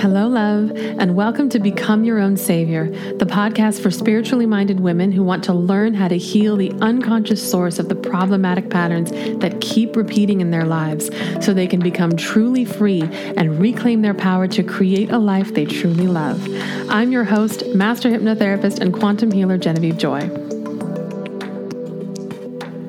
Hello, love, and welcome to Become Your Own Savior, the podcast for spiritually minded women who want to learn how to heal the unconscious source of the problematic patterns that keep repeating in their lives so they can become truly free and reclaim their power to create a life they truly love. I'm your host, Master Hypnotherapist and Quantum Healer Genevieve Joy.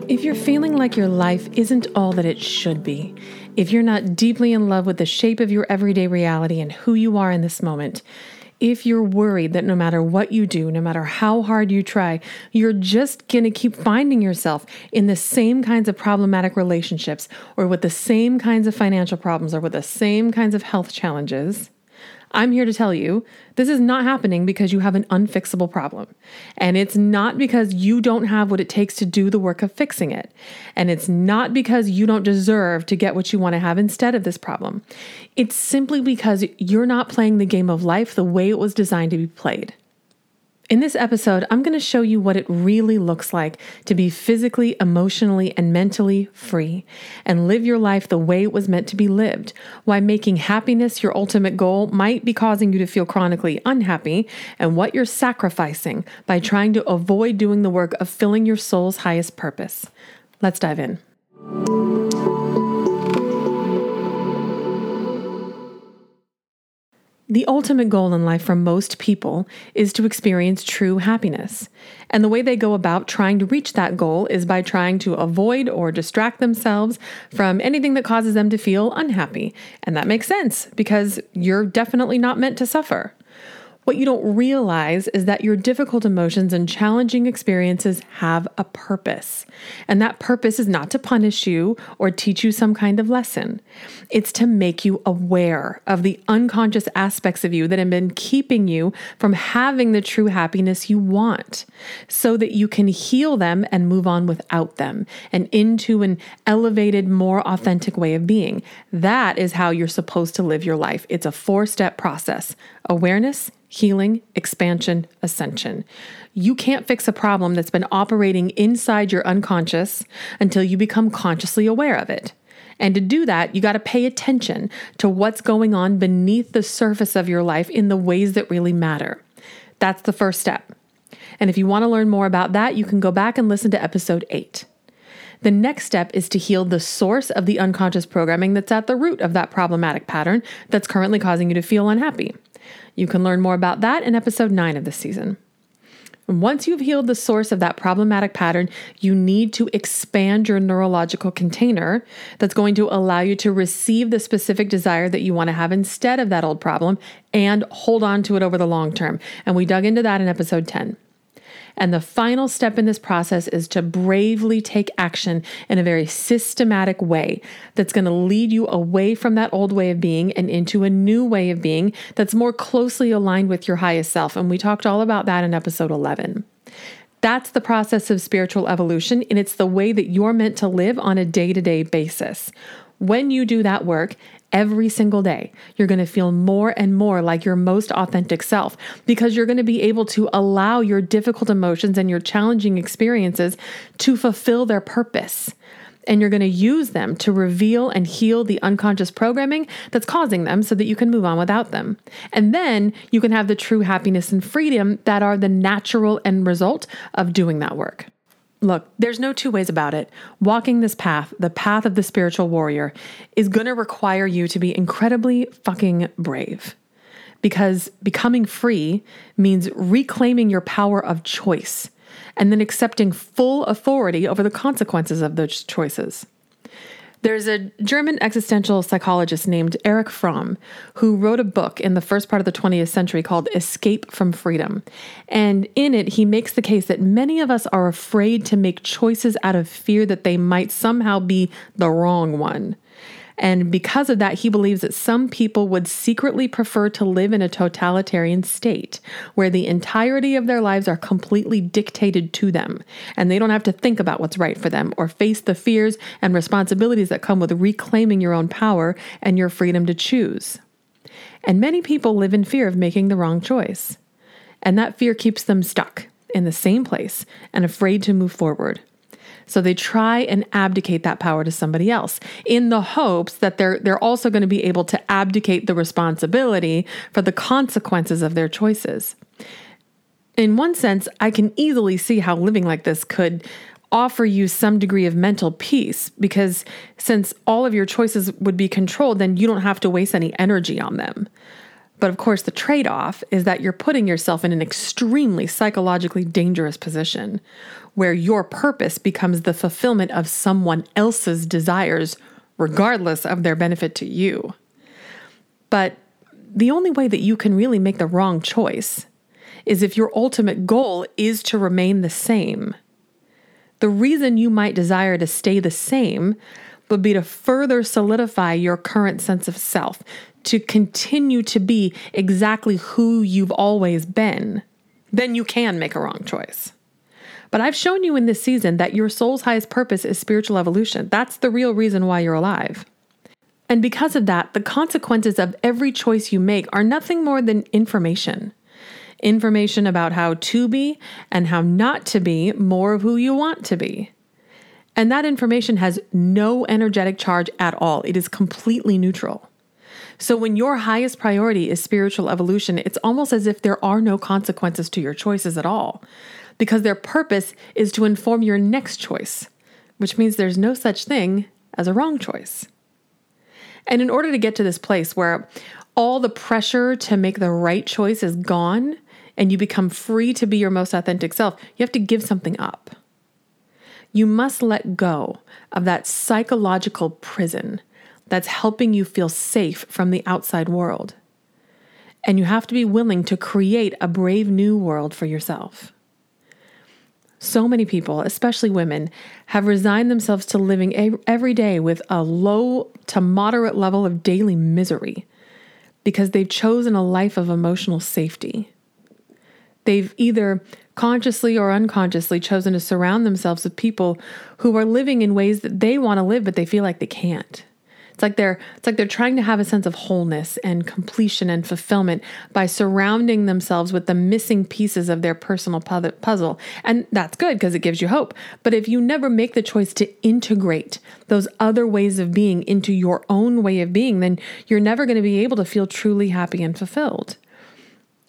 If you're feeling like your life isn't all that it should be, if you're not deeply in love with the shape of your everyday reality and who you are in this moment, if you're worried that no matter what you do, no matter how hard you try, you're just going to keep finding yourself in the same kinds of problematic relationships or with the same kinds of financial problems or with the same kinds of health challenges, I'm here to tell you this is not happening because you have an unfixable problem. And it's not because you don't have what it takes to do the work of fixing it. And it's not because you don't deserve to get what you want to have instead of this problem. It's simply because you're not playing the game of life the way it was designed to be played. In this episode, I'm going to show you what it really looks like to be physically, emotionally, and mentally free and live your life the way it was meant to be lived. Why making happiness your ultimate goal might be causing you to feel chronically unhappy, and what you're sacrificing by trying to avoid doing the work of filling your soul's highest purpose. Let's dive in. The ultimate goal in life for most people is to experience true happiness. And the way they go about trying to reach that goal is by trying to avoid or distract themselves from anything that causes them to feel unhappy. And that makes sense because you're definitely not meant to suffer. What you don't realize is that your difficult emotions and challenging experiences have a purpose. And that purpose is not to punish you or teach you some kind of lesson. It's to make you aware of the unconscious aspects of you that have been keeping you from having the true happiness you want so that you can heal them and move on without them and into an elevated, more authentic way of being. That is how you're supposed to live your life. It's a four step process awareness healing, expansion, ascension. You can't fix a problem that's been operating inside your unconscious until you become consciously aware of it. And to do that, you got to pay attention to what's going on beneath the surface of your life in the ways that really matter. That's the first step. And if you want to learn more about that, you can go back and listen to episode 8. The next step is to heal the source of the unconscious programming that's at the root of that problematic pattern that's currently causing you to feel unhappy. You can learn more about that in episode 9 of this season. once you've healed the source of that problematic pattern, you need to expand your neurological container that's going to allow you to receive the specific desire that you want to have instead of that old problem and hold on to it over the long term. And we dug into that in episode 10. And the final step in this process is to bravely take action in a very systematic way that's going to lead you away from that old way of being and into a new way of being that's more closely aligned with your highest self. And we talked all about that in episode 11. That's the process of spiritual evolution, and it's the way that you're meant to live on a day to day basis. When you do that work, every single day. You're going to feel more and more like your most authentic self because you're going to be able to allow your difficult emotions and your challenging experiences to fulfill their purpose. And you're going to use them to reveal and heal the unconscious programming that's causing them so that you can move on without them. And then you can have the true happiness and freedom that are the natural end result of doing that work. Look, there's no two ways about it. Walking this path, the path of the spiritual warrior, is going to require you to be incredibly fucking brave. Because becoming free means reclaiming your power of choice and then accepting full authority over the consequences of those choices. There's a German existential psychologist named Erich Fromm who wrote a book in the first part of the 20th century called Escape from Freedom. And in it, he makes the case that many of us are afraid to make choices out of fear that they might somehow be the wrong one. And because of that, he believes that some people would secretly prefer to live in a totalitarian state where the entirety of their lives are completely dictated to them and they don't have to think about what's right for them or face the fears and responsibilities that come with reclaiming your own power and your freedom to choose. And many people live in fear of making the wrong choice. And that fear keeps them stuck in the same place and afraid to move forward. So they try and abdicate that power to somebody else in the hopes that they're they're also going to be able to abdicate the responsibility for the consequences of their choices. In one sense, I can easily see how living like this could offer you some degree of mental peace because since all of your choices would be controlled, then you don't have to waste any energy on them. But of course, the trade off is that you're putting yourself in an extremely psychologically dangerous position where your purpose becomes the fulfillment of someone else's desires, regardless of their benefit to you. But the only way that you can really make the wrong choice is if your ultimate goal is to remain the same. The reason you might desire to stay the same would be to further solidify your current sense of self, to continue to be exactly who you've always been. Then you can make a wrong choice. But I've shown you in this season that your soul's highest purpose is spiritual evolution. That's the real reason why you're alive. And because of that, the consequences of every choice you make are nothing more than information. Information about how to be and how not to be more of who you want to be. And that information has no energetic charge at all, it is completely neutral. So, when your highest priority is spiritual evolution, it's almost as if there are no consequences to your choices at all because their purpose is to inform your next choice, which means there's no such thing as a wrong choice. And in order to get to this place where all the pressure to make the right choice is gone and you become free to be your most authentic self, you have to give something up. You must let go of that psychological prison that's helping you feel safe from the outside world. And you have to be willing to create a brave new world for yourself. So many people, especially women, have resigned themselves to living every day with a low to moderate level of daily misery because they've chosen a life of emotional safety. They've either consciously or unconsciously chosen to surround themselves with people who are living in ways that they want to live, but they feel like they can't. It's like they're it's like they're trying to have a sense of wholeness and completion and fulfillment by surrounding themselves with the missing pieces of their personal puzzle. And that's good because it gives you hope. But if you never make the choice to integrate those other ways of being into your own way of being, then you're never going to be able to feel truly happy and fulfilled.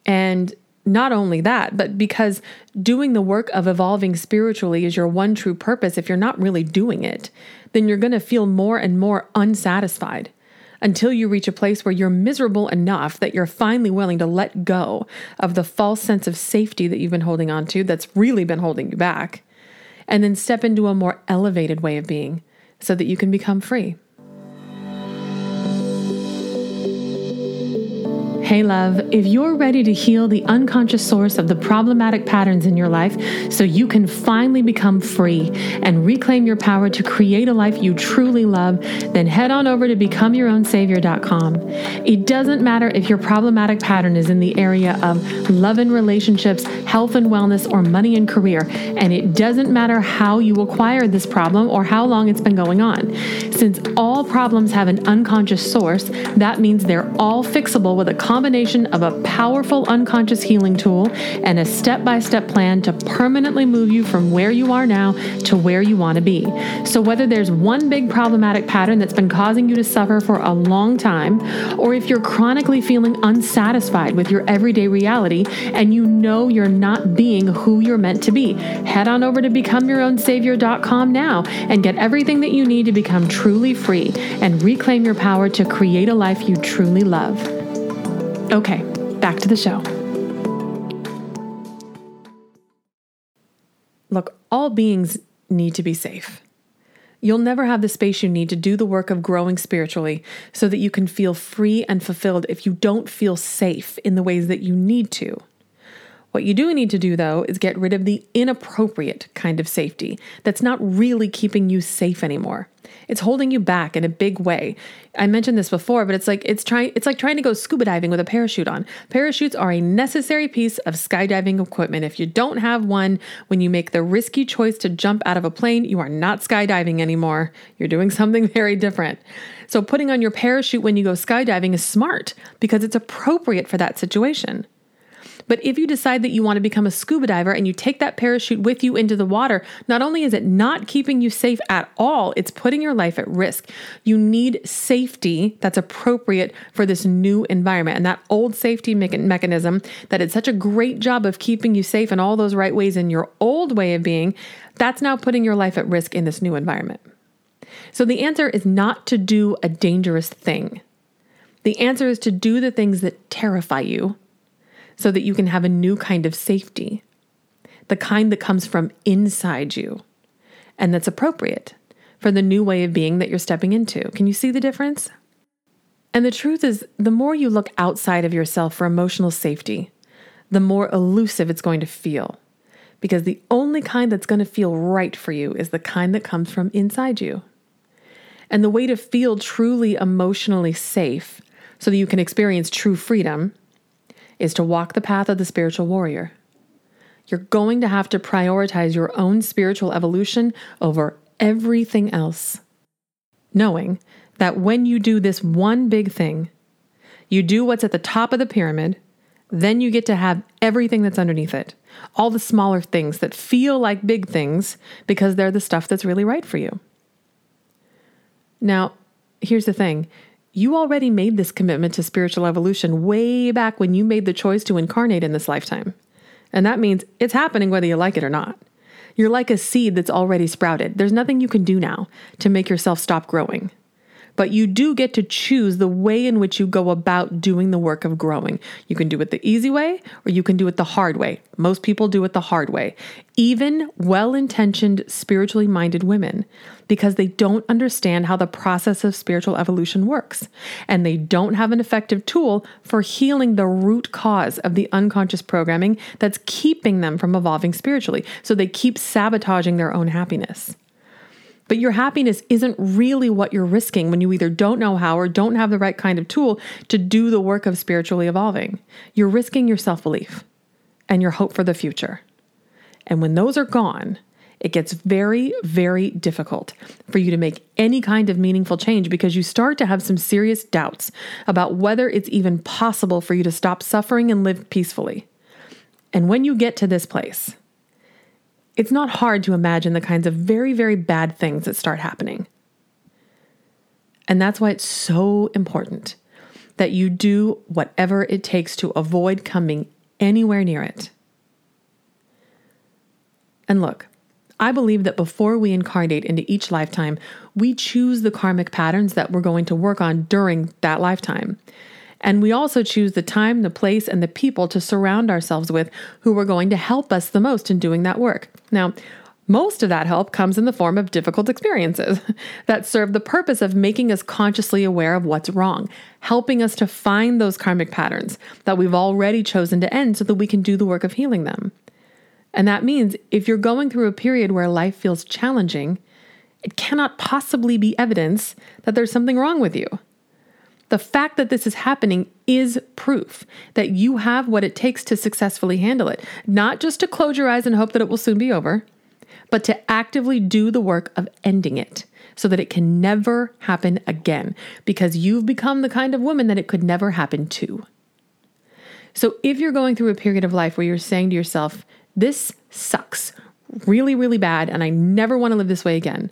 And not only that, but because doing the work of evolving spiritually is your one true purpose, if you're not really doing it, then you're going to feel more and more unsatisfied until you reach a place where you're miserable enough that you're finally willing to let go of the false sense of safety that you've been holding on to that's really been holding you back, and then step into a more elevated way of being so that you can become free. Hey, love, if you're ready to heal the unconscious source of the problematic patterns in your life so you can finally become free and reclaim your power to create a life you truly love, then head on over to becomeyourownsavior.com. It doesn't matter if your problematic pattern is in the area of love and relationships, health and wellness, or money and career, and it doesn't matter how you acquired this problem or how long it's been going on. Since all problems have an unconscious source, that means they're all fixable with a combination of a powerful unconscious healing tool and a step by step plan to permanently move you from where you are now to where you want to be. So, whether there's one big problematic pattern that's been causing you to suffer for a long time, or if you're chronically feeling unsatisfied with your everyday reality and you know you're not being who you're meant to be, head on over to becomeyourownsavior.com now and get everything that you need to become truly free and reclaim your power to create a life you truly love. Okay, back to the show. Look, all beings need to be safe. You'll never have the space you need to do the work of growing spiritually so that you can feel free and fulfilled if you don't feel safe in the ways that you need to. What you do need to do, though, is get rid of the inappropriate kind of safety that's not really keeping you safe anymore. It's holding you back in a big way. I mentioned this before, but it's like it's trying it's like trying to go scuba diving with a parachute on. Parachutes are a necessary piece of skydiving equipment. If you don't have one when you make the risky choice to jump out of a plane, you are not skydiving anymore. You're doing something very different. So putting on your parachute when you go skydiving is smart because it's appropriate for that situation. But if you decide that you want to become a scuba diver and you take that parachute with you into the water, not only is it not keeping you safe at all, it's putting your life at risk. You need safety that's appropriate for this new environment. And that old safety me- mechanism that did such a great job of keeping you safe in all those right ways in your old way of being, that's now putting your life at risk in this new environment. So the answer is not to do a dangerous thing. The answer is to do the things that terrify you so that you can have a new kind of safety, the kind that comes from inside you and that's appropriate for the new way of being that you're stepping into. Can you see the difference? And the truth is, the more you look outside of yourself for emotional safety, the more elusive it's going to feel. Because the only kind that's going to feel right for you is the kind that comes from inside you. And the way to feel truly emotionally safe so that you can experience true freedom is to walk the path of the spiritual warrior. You're going to have to prioritize your own spiritual evolution over everything else. Knowing that when you do this one big thing, you do what's at the top of the pyramid, then you get to have everything that's underneath it. All the smaller things that feel like big things because they're the stuff that's really right for you. Now, here's the thing you already made this commitment to spiritual evolution way back when you made the choice to incarnate in this lifetime. And that means it's happening whether you like it or not. You're like a seed that's already sprouted. There's nothing you can do now to make yourself stop growing but you do get to choose the way in which you go about doing the work of growing. You can do it the easy way or you can do it the hard way. Most people do it the hard way, even well intentioned, spiritually minded women, because they don't understand how the process of spiritual evolution works. And they don't have an effective tool for healing the root cause of the unconscious programming that's keeping them from evolving spiritually. So they keep sabotaging their own happiness. But your happiness isn't really what you're risking when you either don't know how or don't have the right kind of tool to do the work of spiritually evolving. You're risking your self belief and your hope for the future. And when those are gone, it gets very, very difficult for you to make any kind of meaningful change because you start to have some serious doubts about whether it's even possible for you to stop suffering and live peacefully. And when you get to this place, it's not hard to imagine the kinds of very, very bad things that start happening. And that's why it's so important that you do whatever it takes to avoid coming anywhere near it. And look, I believe that before we incarnate into each lifetime, we choose the karmic patterns that we're going to work on during that lifetime. And we also choose the time, the place, and the people to surround ourselves with who are going to help us the most in doing that work. Now, most of that help comes in the form of difficult experiences that serve the purpose of making us consciously aware of what's wrong, helping us to find those karmic patterns that we've already chosen to end so that we can do the work of healing them. And that means if you're going through a period where life feels challenging, it cannot possibly be evidence that there's something wrong with you. The fact that this is happening is proof that you have what it takes to successfully handle it, not just to close your eyes and hope that it will soon be over, but to actively do the work of ending it so that it can never happen again because you've become the kind of woman that it could never happen to. So if you're going through a period of life where you're saying to yourself, this sucks really, really bad, and I never want to live this way again,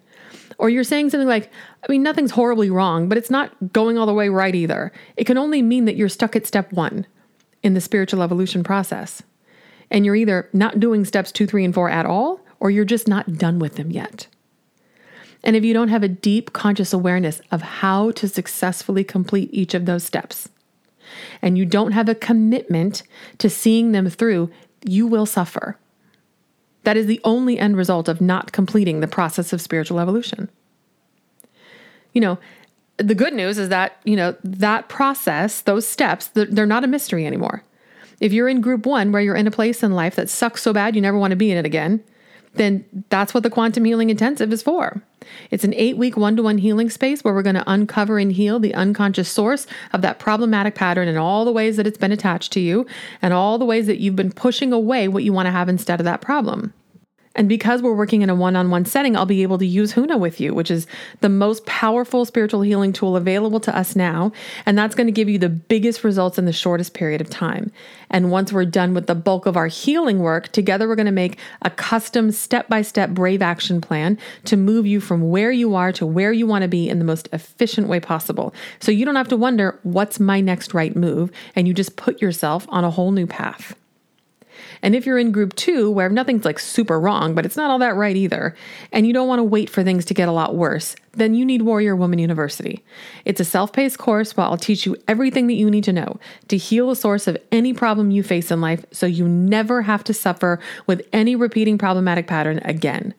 or you're saying something like, I mean, nothing's horribly wrong, but it's not going all the way right either. It can only mean that you're stuck at step one in the spiritual evolution process. And you're either not doing steps two, three, and four at all, or you're just not done with them yet. And if you don't have a deep conscious awareness of how to successfully complete each of those steps, and you don't have a commitment to seeing them through, you will suffer. That is the only end result of not completing the process of spiritual evolution. You know, the good news is that, you know, that process, those steps, they're not a mystery anymore. If you're in group one where you're in a place in life that sucks so bad you never want to be in it again, then that's what the Quantum Healing Intensive is for. It's an eight week one to one healing space where we're going to uncover and heal the unconscious source of that problematic pattern and all the ways that it's been attached to you and all the ways that you've been pushing away what you want to have instead of that problem. And because we're working in a one on one setting, I'll be able to use Huna with you, which is the most powerful spiritual healing tool available to us now. And that's going to give you the biggest results in the shortest period of time. And once we're done with the bulk of our healing work, together we're going to make a custom step by step brave action plan to move you from where you are to where you want to be in the most efficient way possible. So you don't have to wonder, what's my next right move? And you just put yourself on a whole new path. And if you're in group two, where nothing's like super wrong, but it's not all that right either, and you don't want to wait for things to get a lot worse, then you need Warrior Woman University. It's a self paced course where I'll teach you everything that you need to know to heal the source of any problem you face in life so you never have to suffer with any repeating problematic pattern again.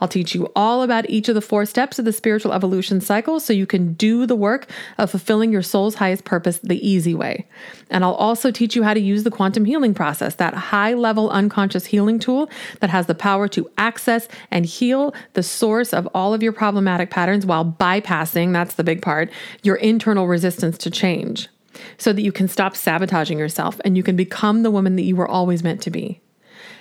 I'll teach you all about each of the four steps of the spiritual evolution cycle so you can do the work of fulfilling your soul's highest purpose the easy way. And I'll also teach you how to use the quantum healing process, that high level unconscious healing tool that has the power to access and heal the source of all of your problematic patterns while bypassing, that's the big part, your internal resistance to change so that you can stop sabotaging yourself and you can become the woman that you were always meant to be.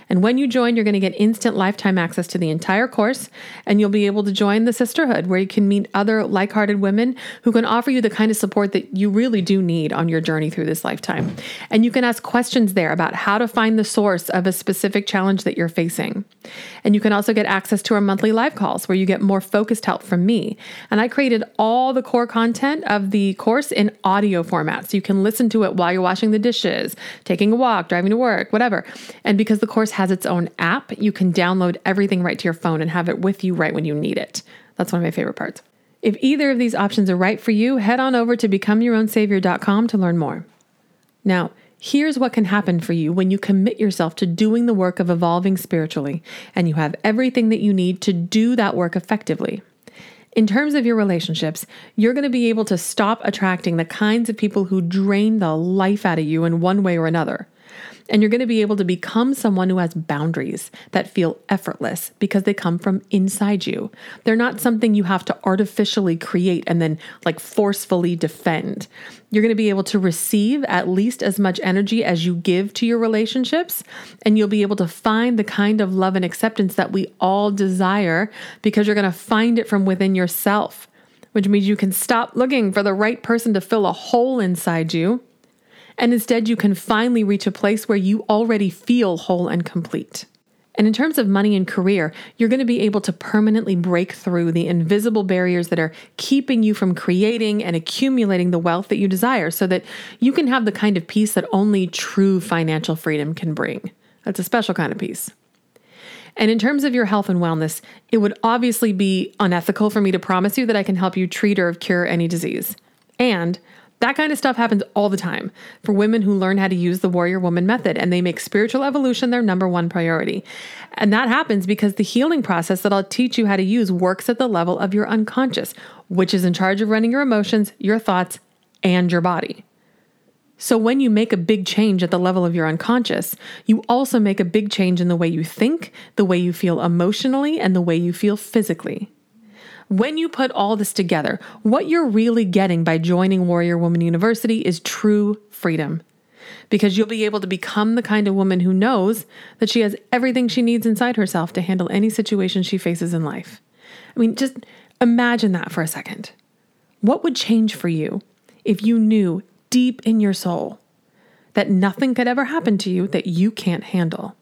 And when you join, you're going to get instant lifetime access to the entire course, and you'll be able to join the sisterhood where you can meet other like hearted women who can offer you the kind of support that you really do need on your journey through this lifetime. And you can ask questions there about how to find the source of a specific challenge that you're facing. And you can also get access to our monthly live calls where you get more focused help from me. And I created all the core content of the course in audio format. So you can listen to it while you're washing the dishes, taking a walk, driving to work, whatever. And because the course has its own app. You can download everything right to your phone and have it with you right when you need it. That's one of my favorite parts. If either of these options are right for you, head on over to becomeyourownsavior.com to learn more. Now, here's what can happen for you when you commit yourself to doing the work of evolving spiritually and you have everything that you need to do that work effectively. In terms of your relationships, you're going to be able to stop attracting the kinds of people who drain the life out of you in one way or another. And you're going to be able to become someone who has boundaries that feel effortless because they come from inside you. They're not something you have to artificially create and then like forcefully defend. You're going to be able to receive at least as much energy as you give to your relationships. And you'll be able to find the kind of love and acceptance that we all desire because you're going to find it from within yourself, which means you can stop looking for the right person to fill a hole inside you and instead you can finally reach a place where you already feel whole and complete. And in terms of money and career, you're going to be able to permanently break through the invisible barriers that are keeping you from creating and accumulating the wealth that you desire so that you can have the kind of peace that only true financial freedom can bring. That's a special kind of peace. And in terms of your health and wellness, it would obviously be unethical for me to promise you that I can help you treat or cure any disease. And that kind of stuff happens all the time for women who learn how to use the warrior woman method and they make spiritual evolution their number one priority. And that happens because the healing process that I'll teach you how to use works at the level of your unconscious, which is in charge of running your emotions, your thoughts, and your body. So, when you make a big change at the level of your unconscious, you also make a big change in the way you think, the way you feel emotionally, and the way you feel physically. When you put all this together, what you're really getting by joining Warrior Woman University is true freedom. Because you'll be able to become the kind of woman who knows that she has everything she needs inside herself to handle any situation she faces in life. I mean, just imagine that for a second. What would change for you if you knew deep in your soul that nothing could ever happen to you that you can't handle?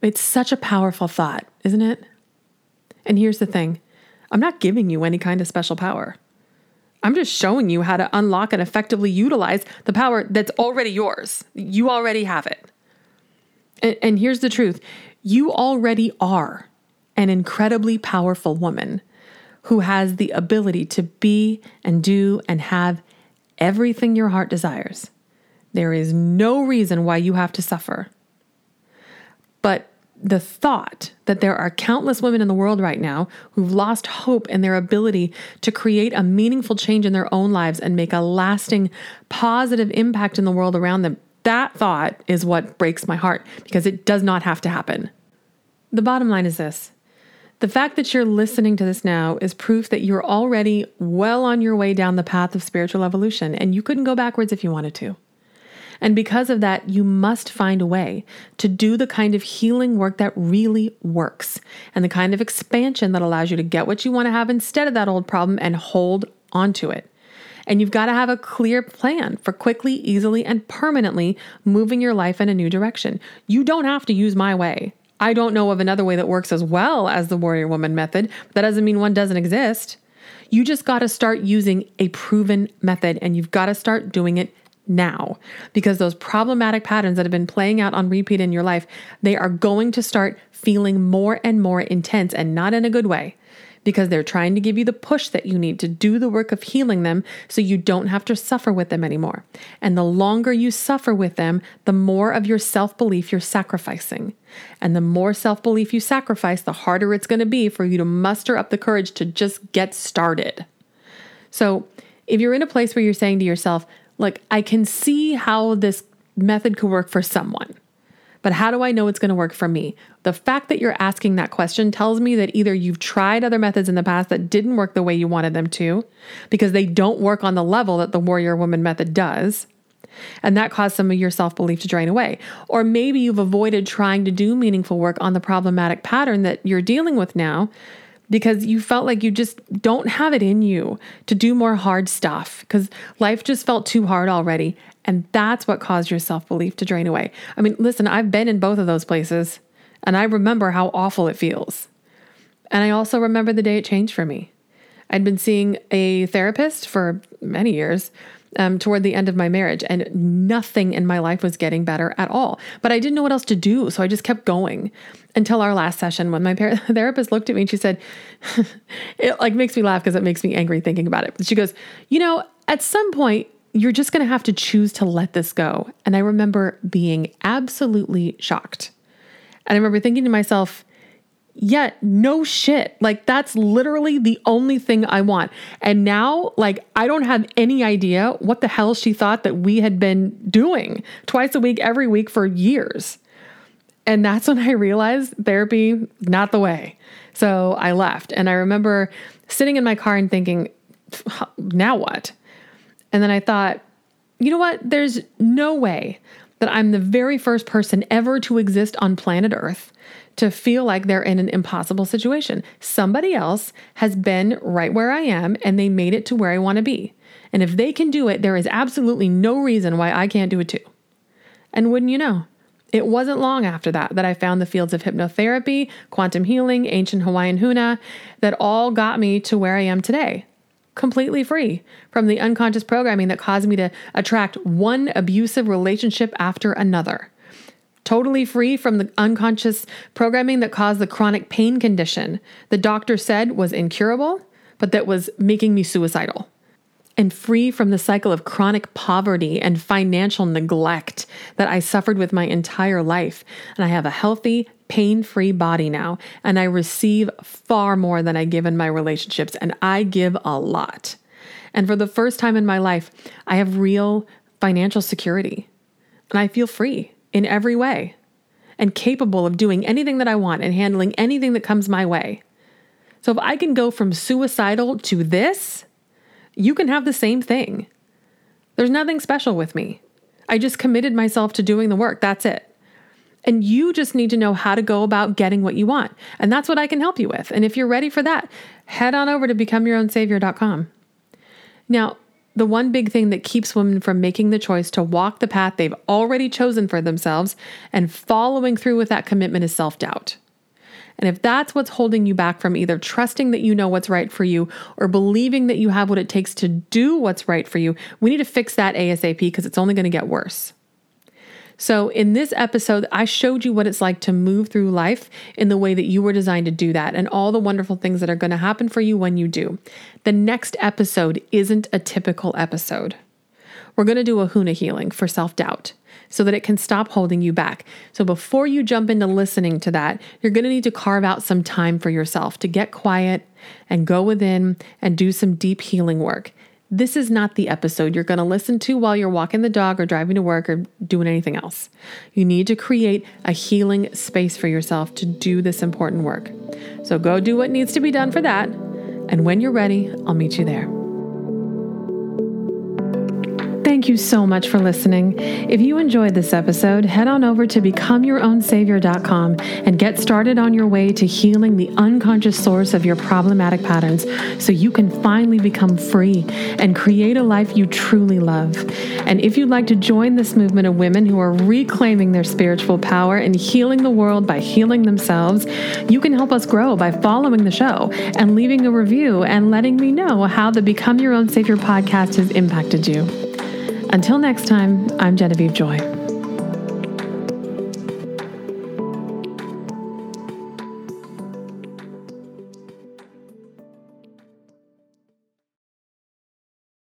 It's such a powerful thought, isn't it? And here's the thing I'm not giving you any kind of special power. I'm just showing you how to unlock and effectively utilize the power that's already yours. You already have it. And, and, here's the truth you already are an incredibly powerful woman who has the ability to be and do and have everything your heart desires. There is no reason why you have to suffer. But the thought that there are countless women in the world right now who've lost hope in their ability to create a meaningful change in their own lives and make a lasting positive impact in the world around them, that thought is what breaks my heart because it does not have to happen. The bottom line is this the fact that you're listening to this now is proof that you're already well on your way down the path of spiritual evolution, and you couldn't go backwards if you wanted to. And because of that, you must find a way to do the kind of healing work that really works and the kind of expansion that allows you to get what you want to have instead of that old problem and hold onto it. And you've got to have a clear plan for quickly, easily, and permanently moving your life in a new direction. You don't have to use my way. I don't know of another way that works as well as the warrior woman method. But that doesn't mean one doesn't exist. You just got to start using a proven method and you've got to start doing it now because those problematic patterns that have been playing out on repeat in your life, they are going to start feeling more and more intense and not in a good way because they're trying to give you the push that you need to do the work of healing them so you don't have to suffer with them anymore. And the longer you suffer with them, the more of your self belief you're sacrificing. And the more self belief you sacrifice, the harder it's going to be for you to muster up the courage to just get started. So, if you're in a place where you're saying to yourself, like, I can see how this method could work for someone. But how do I know it's going to work for me? The fact that you're asking that question tells me that either you've tried other methods in the past that didn't work the way you wanted them to, because they don't work on the level that the warrior woman method does. And that caused some of your self belief to drain away. Or maybe you've avoided trying to do meaningful work on the problematic pattern that you're dealing with now because you felt like you just don't have it in you to do more hard stuff because life just felt too hard already. And that's what caused your self belief to drain away. I mean, listen, I've been in both of those places and I remember how awful it feels. And I also remember the day it changed for me. I'd been seeing a therapist for many years um, toward the end of my marriage, and nothing in my life was getting better at all. But I didn't know what else to do, so I just kept going until our last session when my therapist looked at me and she said, "It like makes me laugh because it makes me angry thinking about it." But she goes, "You know, at some point." You're just going to have to choose to let this go. And I remember being absolutely shocked. And I remember thinking to myself, yeah, no shit. Like that's literally the only thing I want. And now, like, I don't have any idea what the hell she thought that we had been doing twice a week, every week for years. And that's when I realized therapy, not the way. So I left. And I remember sitting in my car and thinking, now what? And then I thought, you know what? There's no way that I'm the very first person ever to exist on planet Earth to feel like they're in an impossible situation. Somebody else has been right where I am and they made it to where I want to be. And if they can do it, there is absolutely no reason why I can't do it too. And wouldn't you know? It wasn't long after that that I found the fields of hypnotherapy, quantum healing, ancient Hawaiian huna that all got me to where I am today. Completely free from the unconscious programming that caused me to attract one abusive relationship after another totally free from the unconscious programming that caused the chronic pain condition the doctor said was incurable, but that was making me suicidal. And free from the cycle of chronic poverty and financial neglect that I suffered with my entire life. And I have a healthy, pain free body now, and I receive far more than I give in my relationships, and I give a lot. And for the first time in my life, I have real financial security, and I feel free in every way and capable of doing anything that I want and handling anything that comes my way. So if I can go from suicidal to this, you can have the same thing. There's nothing special with me. I just committed myself to doing the work. That's it. And you just need to know how to go about getting what you want. And that's what I can help you with. And if you're ready for that, head on over to becomeyourownsavior.com. Now, the one big thing that keeps women from making the choice to walk the path they've already chosen for themselves and following through with that commitment is self doubt. And if that's what's holding you back from either trusting that you know what's right for you or believing that you have what it takes to do what's right for you, we need to fix that ASAP because it's only going to get worse. So, in this episode, I showed you what it's like to move through life in the way that you were designed to do that and all the wonderful things that are going to happen for you when you do. The next episode isn't a typical episode. We're going to do a Huna healing for self doubt so that it can stop holding you back. So, before you jump into listening to that, you're going to need to carve out some time for yourself to get quiet and go within and do some deep healing work. This is not the episode you're going to listen to while you're walking the dog or driving to work or doing anything else. You need to create a healing space for yourself to do this important work. So go do what needs to be done for that. And when you're ready, I'll meet you there. Thank you so much for listening. If you enjoyed this episode, head on over to becomeyourownsavior.com and get started on your way to healing the unconscious source of your problematic patterns so you can finally become free and create a life you truly love. And if you'd like to join this movement of women who are reclaiming their spiritual power and healing the world by healing themselves, you can help us grow by following the show and leaving a review and letting me know how the Become Your Own Savior podcast has impacted you. Until next time, I'm Genevieve Joy.